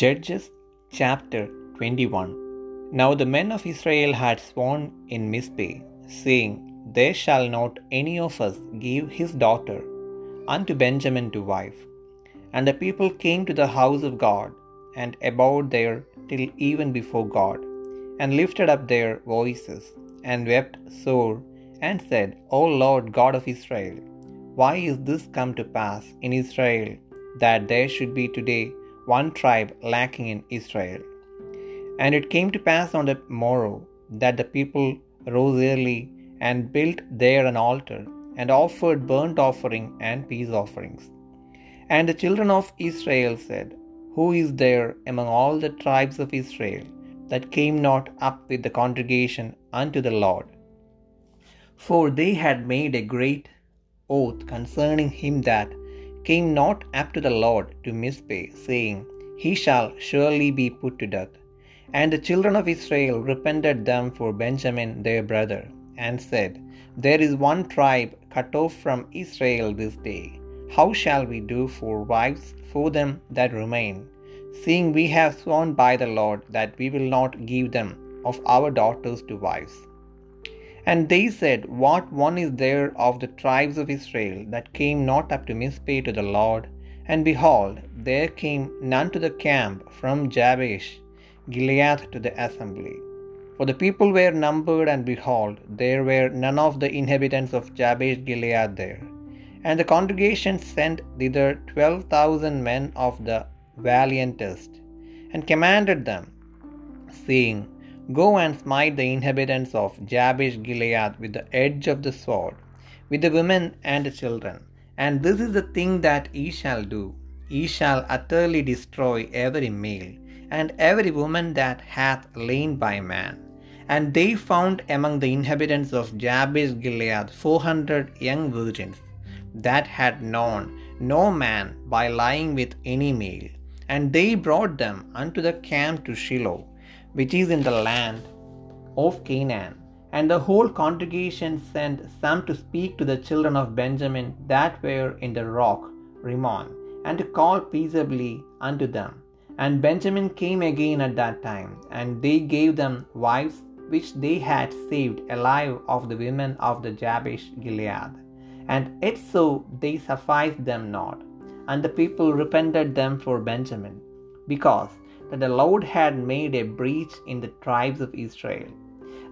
Judges chapter 21 Now the men of Israel had sworn in Mizpeh, saying, There shall not any of us give his daughter unto Benjamin to wife. And the people came to the house of God, and abode there till even before God, and lifted up their voices, and wept sore, and said, O Lord God of Israel, why is this come to pass in Israel, that there should be today one tribe lacking in Israel? And it came to pass on the morrow that the people rose early and built there an altar, and offered burnt offering and peace offerings. And the children of Israel said, Who is there among all the tribes of Israel that came not up with the congregation unto the Lord? For they had made a great oath concerning him that came not up to the Lord to Mizpeh, saying, He shall surely be put to death. And the children of Israel repented them for Benjamin their brother, and said, There is one tribe cut off from Israel this day. How shall we do for wives for them that remain, seeing we have sworn by the Lord that we will not give them of our daughters to wives? And they said, What one is there of the tribes of Israel that came not up to Mizpeh to the Lord? And behold, there came none to the camp from Jabesh Gilead to the assembly. For the people were numbered, and behold, there were none of the inhabitants of Jabesh Gilead there. And the congregation sent thither twelve thousand men of the valiantest, and commanded them, saying, Go and smite the inhabitants of Jabesh Gilead with the edge of the sword, with the women and the children. And this is the thing that ye shall do ye shall utterly destroy every male, and every woman that hath lain by man. And they found among the inhabitants of Jabesh Gilead four hundred young virgins that had known no man by lying with any male. And they brought them unto the camp to Shiloh, which is in the land of Canaan. And the whole congregation sent some to speak to the children of Benjamin that were in the rock Rimmon, and to call peaceably unto them. And Benjamin came again at that time, and they gave them wives which they had saved alive of the women of the Jabesh Gilead. And it so they sufficed them not. And the people repented them for Benjamin, because that the Lord had made a breach in the tribes of Israel.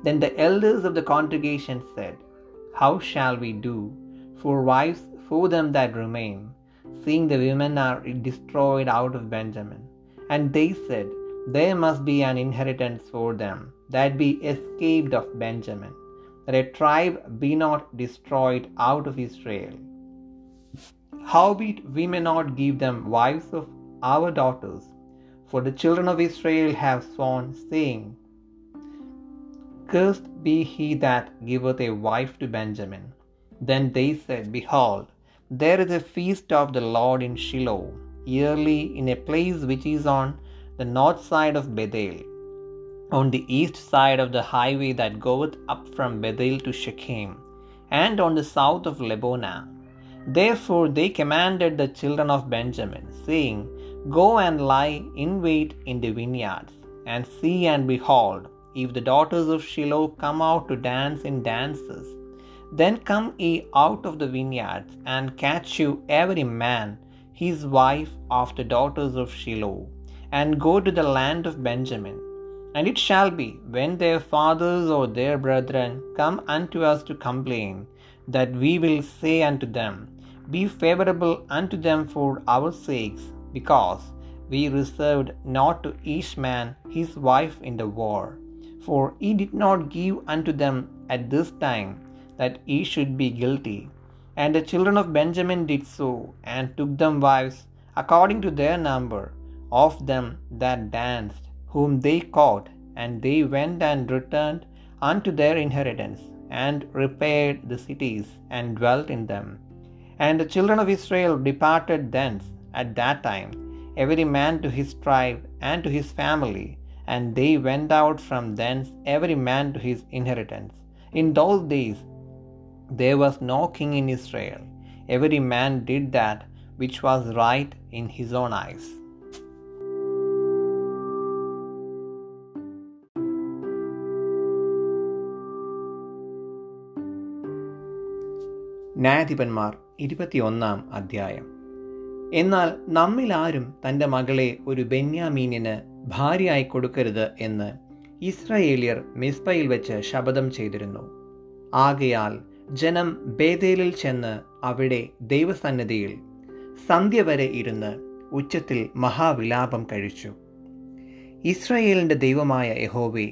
Then the elders of the congregation said, How shall we do for wives for them that remain, seeing the women are destroyed out of Benjamin? And they said, There must be an inheritance for them that be escaped of Benjamin, that a tribe be not destroyed out of Israel. Howbeit we may not give them wives of our daughters, for the children of Israel have sworn, saying, Cursed be he that giveth a wife to Benjamin. Then they said, Behold, there is a feast of the Lord in Shiloh, yearly in a place which is on the north side of Bethel, on the east side of the highway that goeth up from Bethel to Shechem, and on the south of Lebonah. Therefore they commanded the children of Benjamin, saying, Go and lie in wait in the vineyards, and see and behold, if the daughters of Shiloh come out to dance in dances, then come ye out of the vineyards, and catch you every man his wife of the daughters of Shiloh, and go to the land of Benjamin. And it shall be, when their fathers or their brethren come unto us to complain, that we will say unto them, Be favorable unto them for our sakes, because we reserved not to each man his wife in the war. For he did not give unto them at this time that he should be guilty. And the children of Benjamin did so, and took them wives according to their number of them that danced, whom they caught, and they went and returned unto their inheritance, and repaired the cities, and dwelt in them. And the children of Israel departed thence at that time, every man to his tribe and to his family, and they went out from thence, every man to his inheritance. In those days, there was no king in Israel. Every man did that which was right in his own eyes. ന്യായാധിപന്മാർ ഇരുപത്തിയൊന്നാം അധ്യായം എന്നാൽ നമ്മിൽ ആരും തന്റെ മകളെ ഒരു ബെന്യാമീനിന് ഭാര്യയായി കൊടുക്കരുത് എന്ന് ഇസ്രയേലിയർ മിസ്ബയിൽ വെച്ച് ശപഥം ചെയ്തിരുന്നു. ആകയാൽ ജനം ബേദേലിൽ ചെന്ന് അവിടെ ദൈവസന്നിധിയിൽ സന്ധ്യ വരെ ഇരുന്ന് ഉച്ചത്തിൽ മഹാവിലാപം കഴിച്ചു. ഇസ്രയേലിന്റെ ദൈവമായ യഹോവേ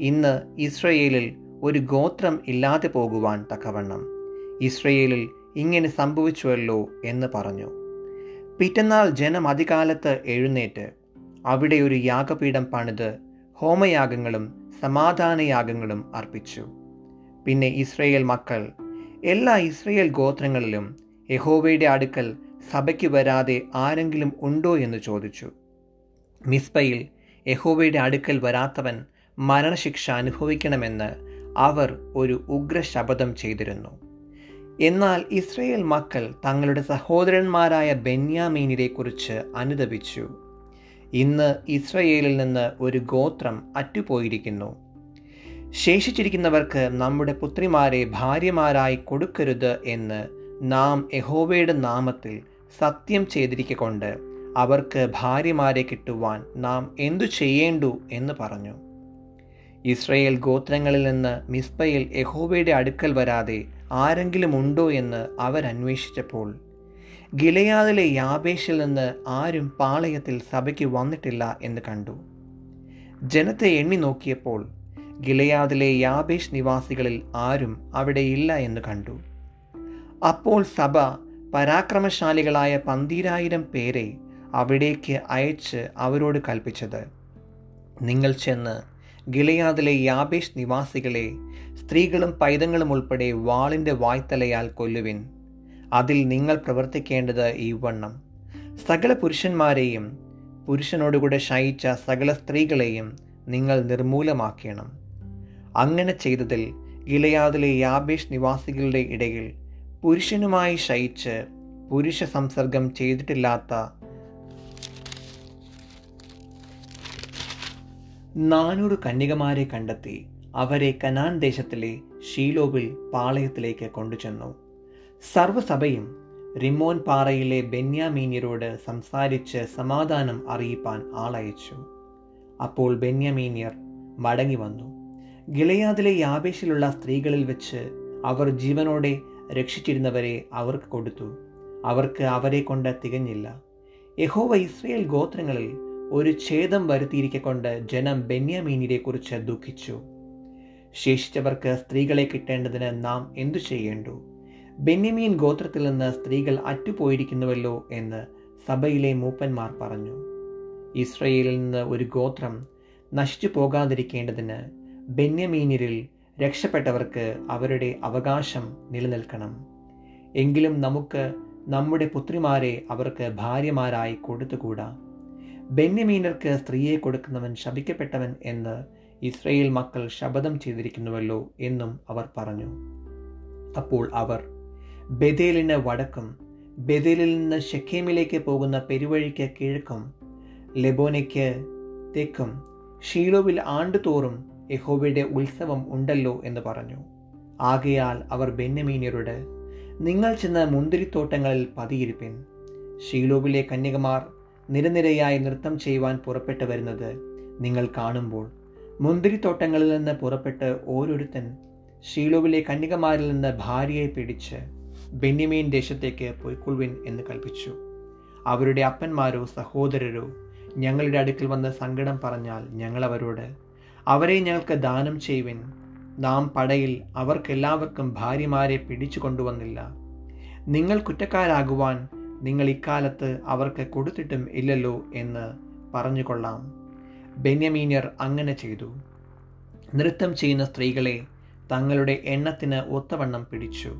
ഇന്ന് ഇസ്രയേലിൽ ഒരു ഗോത്രം ഇല്ലാതെ പോകുവാൻ തക്കവണ്ണം ഇസ്രയേലിൽ ഇങ്ങനെ സംഭവിച്ചുവല്ലോ എന്ന് പറഞ്ഞു. പിറ്റന്നാൾ ജനം അധികാലത്ത് എഴുന്നേറ്റ് അവിടെ ഒരു യാഗപീഠം പണിത് ഹോമയാഗങ്ങളും സമാധാനയാഗങ്ങളും അർപ്പിച്ചു. പിന്നെ ഇസ്രയേൽ മക്കൾ എല്ലാ ഇസ്രയേൽ ഗോത്രങ്ങളിലും യഹോവയുടെ അടുക്കൽ സഭയ്ക്ക് വരാതെ ആരെങ്കിലും ഉണ്ടോ എന്ന് ചോദിച്ചു. മിസ്ബയിൽ യഹോവയുടെ അടുക്കൽ വരാത്തവൻ മരണശിക്ഷ അനുഭവിക്കണമെന്ന് അവർ ഒരു ഉഗ്രശപഥം ചെയ്തിരുന്നു. എന്നാൽ ഇസ്രയേൽ മക്കൾ തങ്ങളുടെ സഹോദരന്മാരായ ബെന്യാമീനിനെ കുറിച്ച് അനുദപിച്ചു. ഇന്ന് ഇസ്രയേലിൽ നിന്ന് ഒരു ഗോത്രം അറ്റുപോയിരിക്കുന്നു. ശേഷിച്ചിരിക്കുന്നവർക്ക് നമ്മുടെ പുത്രിമാരെ ഭാര്യമാരായി കൊടുക്കരുത് എന്ന് നാം യഹോവയുടെ നാമത്തിൽ സത്യം ചെയ്തിരിക്കൊണ്ട് അവർക്ക് ഭാര്യമാരെ കിട്ടുവാൻ നാം എന്തു ചെയ്യേണ്ടു എന്ന് പറഞ്ഞു. ഇസ്രയേൽ ഗോത്രങ്ങളിൽ നിന്ന് മിസ്ബയിൽ യഹോവയുടെ അടുക്കൽ വരാതെ ആരെങ്കിലും ഉണ്ടോ എന്ന് അവരന്വേഷിച്ചപ്പോൾ ഗിലയാദിലെ യാബേഷിൽ നിന്ന് ആരും പാളയത്തിൽ സഭയ്ക്ക് വന്നിട്ടില്ല എന്ന് കണ്ടു. ജനത്തെ എണ്ണി നോക്കിയപ്പോൾ ഗിലയാദിലെ യാബേഷ് നിവാസികളിൽ ആരും അവിടെ ഇല്ല എന്ന് കണ്ടു. അപ്പോൾ സഭ പരാക്രമശാലികളായ പന്തീരായിരം പേരെ അവിടേക്ക് അയച്ച് അവരോട് കൽപ്പിച്ചത് നിങ്ങൾ ചെന്ന് ഗിലയാദിലെ യാബേഷ് നിവാസികളെ സ്ത്രീകളും പൈതങ്ങളും ഉൾപ്പെടെ വാളിന്റെ വായ്ത്തലയാൽ കൊല്ലുവിൻ. അതിൽ നിങ്ങൾ പ്രവർത്തിക്കേണ്ടത് ഈ വണ്ണം. സകല പുരുഷന്മാരെയും പുരുഷനോടുകൂടെ ശയിച്ച സകല സ്ത്രീകളെയും നിങ്ങൾ നിർമൂലമാക്കണം. അങ്ങനെ ചെയ്തതിൽ ഗിലയാദിലെ യാബേഷ് നിവാസികളുടെ ഇടയിൽ പുരുഷനുമായി ശയിച്ച് പുരുഷ സംസർഗം ചെയ്തിട്ടില്ലാത്ത നാനൂറ് കന്യകമാരെ കണ്ടെത്തി അവരെ കനാൻ ദേശത്തിലെ ഷീലോവിൽ പാളയത്തിലേക്ക് കൊണ്ടുചെന്നു. സർവസഭയും റിമോൻ പാറയിലെ ബെന്യാമീന്യരോട് സംസാരിച്ച് സമാധാനം അറിയിപ്പാൻ ആളയച്ചു. അപ്പോൾ ബെന്യാമീന്യർ മടങ്ങി വന്നു. ഗിലയാദിലെ യാബേഷിലുള്ള സ്ത്രീകളിൽ വെച്ച് അവർ ജീവനോടെ രക്ഷിച്ചിരുന്നവരെ അവർക്ക് കൊടുത്തു. അവർക്ക് അവരെ കൊണ്ട് തികഞ്ഞില്ല. യഹോവ ഇസ്രയേൽ ഗോത്രങ്ങളിൽ ഒരു ഛേദം വരുത്തിയിരിക്കൊണ്ട് ജനം ബെന്യാമീനിനെ കുറിച്ച് ദുഃഖിച്ചു. ശേഷിച്ചവർക്ക് സ്ത്രീകളെ കിട്ടേണ്ടതിന് നാം എന്തു ചെയ്യേണ്ടു? ബെന്യമീൻ ഗോത്രത്തിൽ നിന്ന് സ്ത്രീകൾ അറ്റുപോയിരിക്കുന്നുവല്ലോ എന്ന് സഭയിലെ മൂപ്പന്മാർ പറഞ്ഞു. ഇസ്രയേലിൽ നിന്ന് ഒരു ഗോത്രം നശിച്ചു പോകാതിരിക്കേണ്ടതിന് ബെന്യമീനിരിൽ രക്ഷപ്പെട്ടവർക്ക് അവരുടെ അവകാശം നിലനിൽക്കണം. എങ്കിലും നമുക്ക് നമ്മുടെ പുത്രിമാരെ അവർക്ക് ഭാര്യമാരായി കൊടുത്തുകൂടാ? ബെന്യമീനർക്ക് സ്ത്രീയെ കൊടുക്കുന്നവൻ ശപിക്കപ്പെട്ടവൻ എന്ന് ഇസ്രയേൽ മക്കൾ ശപഥം ചെയ്തിരിക്കുന്നുവല്ലോ എന്നും അവർ പറഞ്ഞു. അപ്പോൾ അവർ ബദേലിന് വടക്കും ബദേലിൽ നിന്ന് ഷെക്കേമിലേക്ക് പോകുന്ന പെരുവഴിക്ക് കിഴക്കും ലെബോനയ്ക്ക് തെക്കും ഷീലോവിൽ ആണ്ടുതോറും യഹോവയുടെ ഉത്സവം ഉണ്ടല്ലോ എന്ന് പറഞ്ഞു. ആകയാൽ അവർ ബെന്നമീനിയരോട് നിങ്ങൾ ചെന്ന് മുന്തിരിത്തോട്ടങ്ങളിൽ പതിയിരിപ്പിൻ. ഷീലോവിലെ കന്യകമാർ നിരനിരയായി നൃത്തം ചെയ്യുവാൻ പുറപ്പെട്ടു വരുന്നത് നിങ്ങൾ കാണുമ്പോൾ. മുന്തിരിത്തോട്ടങ്ങളിൽ നിന്ന് പുറപ്പെട്ട് ഓരോരുത്തൻ ഷീലോവിലെ കന്യകമാരിൽ നിന്ന് ഭാര്യയെ പിടിച്ച് ബെന്യമീൻ ദേശത്തേക്ക് പൊയ്ക്കൊള്ളുവിൻ എന്ന് കൽപ്പിച്ചു. അവരുടെ അപ്പന്മാരോ സഹോദരരോ ഞങ്ങളുടെ അടുക്കൽ വന്ന് സങ്കടം പറഞ്ഞാൽ ഞങ്ങൾ അവരോട് അവരെ ഞങ്ങൾക്ക് ദാനം ചെയ്യുവിൻ. നാം പടയിൽ അവർക്കെല്ലാവർക്കും ഭാര്യമാരെ പിടിച്ചു കൊണ്ടുവന്നില്ല. നിങ്ങൾ കുറ്റക്കാരാകുവാൻ നിങ്ങൾ ഇക്കാലത്ത് അവർക്ക് കൊടുത്തിട്ടും ഇല്ലല്ലോ എന്ന് പറഞ്ഞുകൊള്ളാം. ബെന്യമീനിയർ അങ്ങനെ ചെയ്തു. നൃത്തം ചെയ്യുന്ന സ്ത്രീകളെ തങ്ങളുടെ എണ്ണത്തിന് ഒത്തവണ്ണം പിടിച്ചു.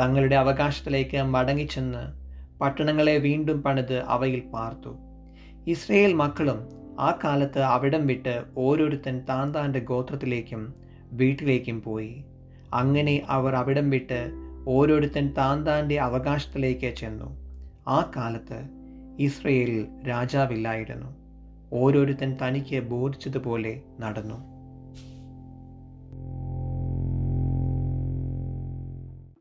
തങ്ങളുടെ അവകാശത്തിലേക്ക് മടങ്ങിച്ചെന്ന് പട്ടണങ്ങളെ വീണ്ടും പണിത് അവയിൽ പാർത്തു. ഇസ്രയേൽ മക്കളും ആ കാലത്ത് അവിടം വിട്ട് ഓരോരുത്തൻ താൻ താന്റെ ഗോത്രത്തിലേക്കും വീട്ടിലേക്കും പോയി. അങ്ങനെ അവർ അവിടം വിട്ട് ഓരോരുത്തൻ താൻ താന്റെ അവകാശത്തിലേക്ക് ചെന്നു. ആ കാലത്ത് ഇസ്രയേലിൽ രാജാവില്ലായിരുന്നു. ഓരോരുത്തൻ തനിക്ക് ബോധിച്ചതുപോലെ നടന്നു.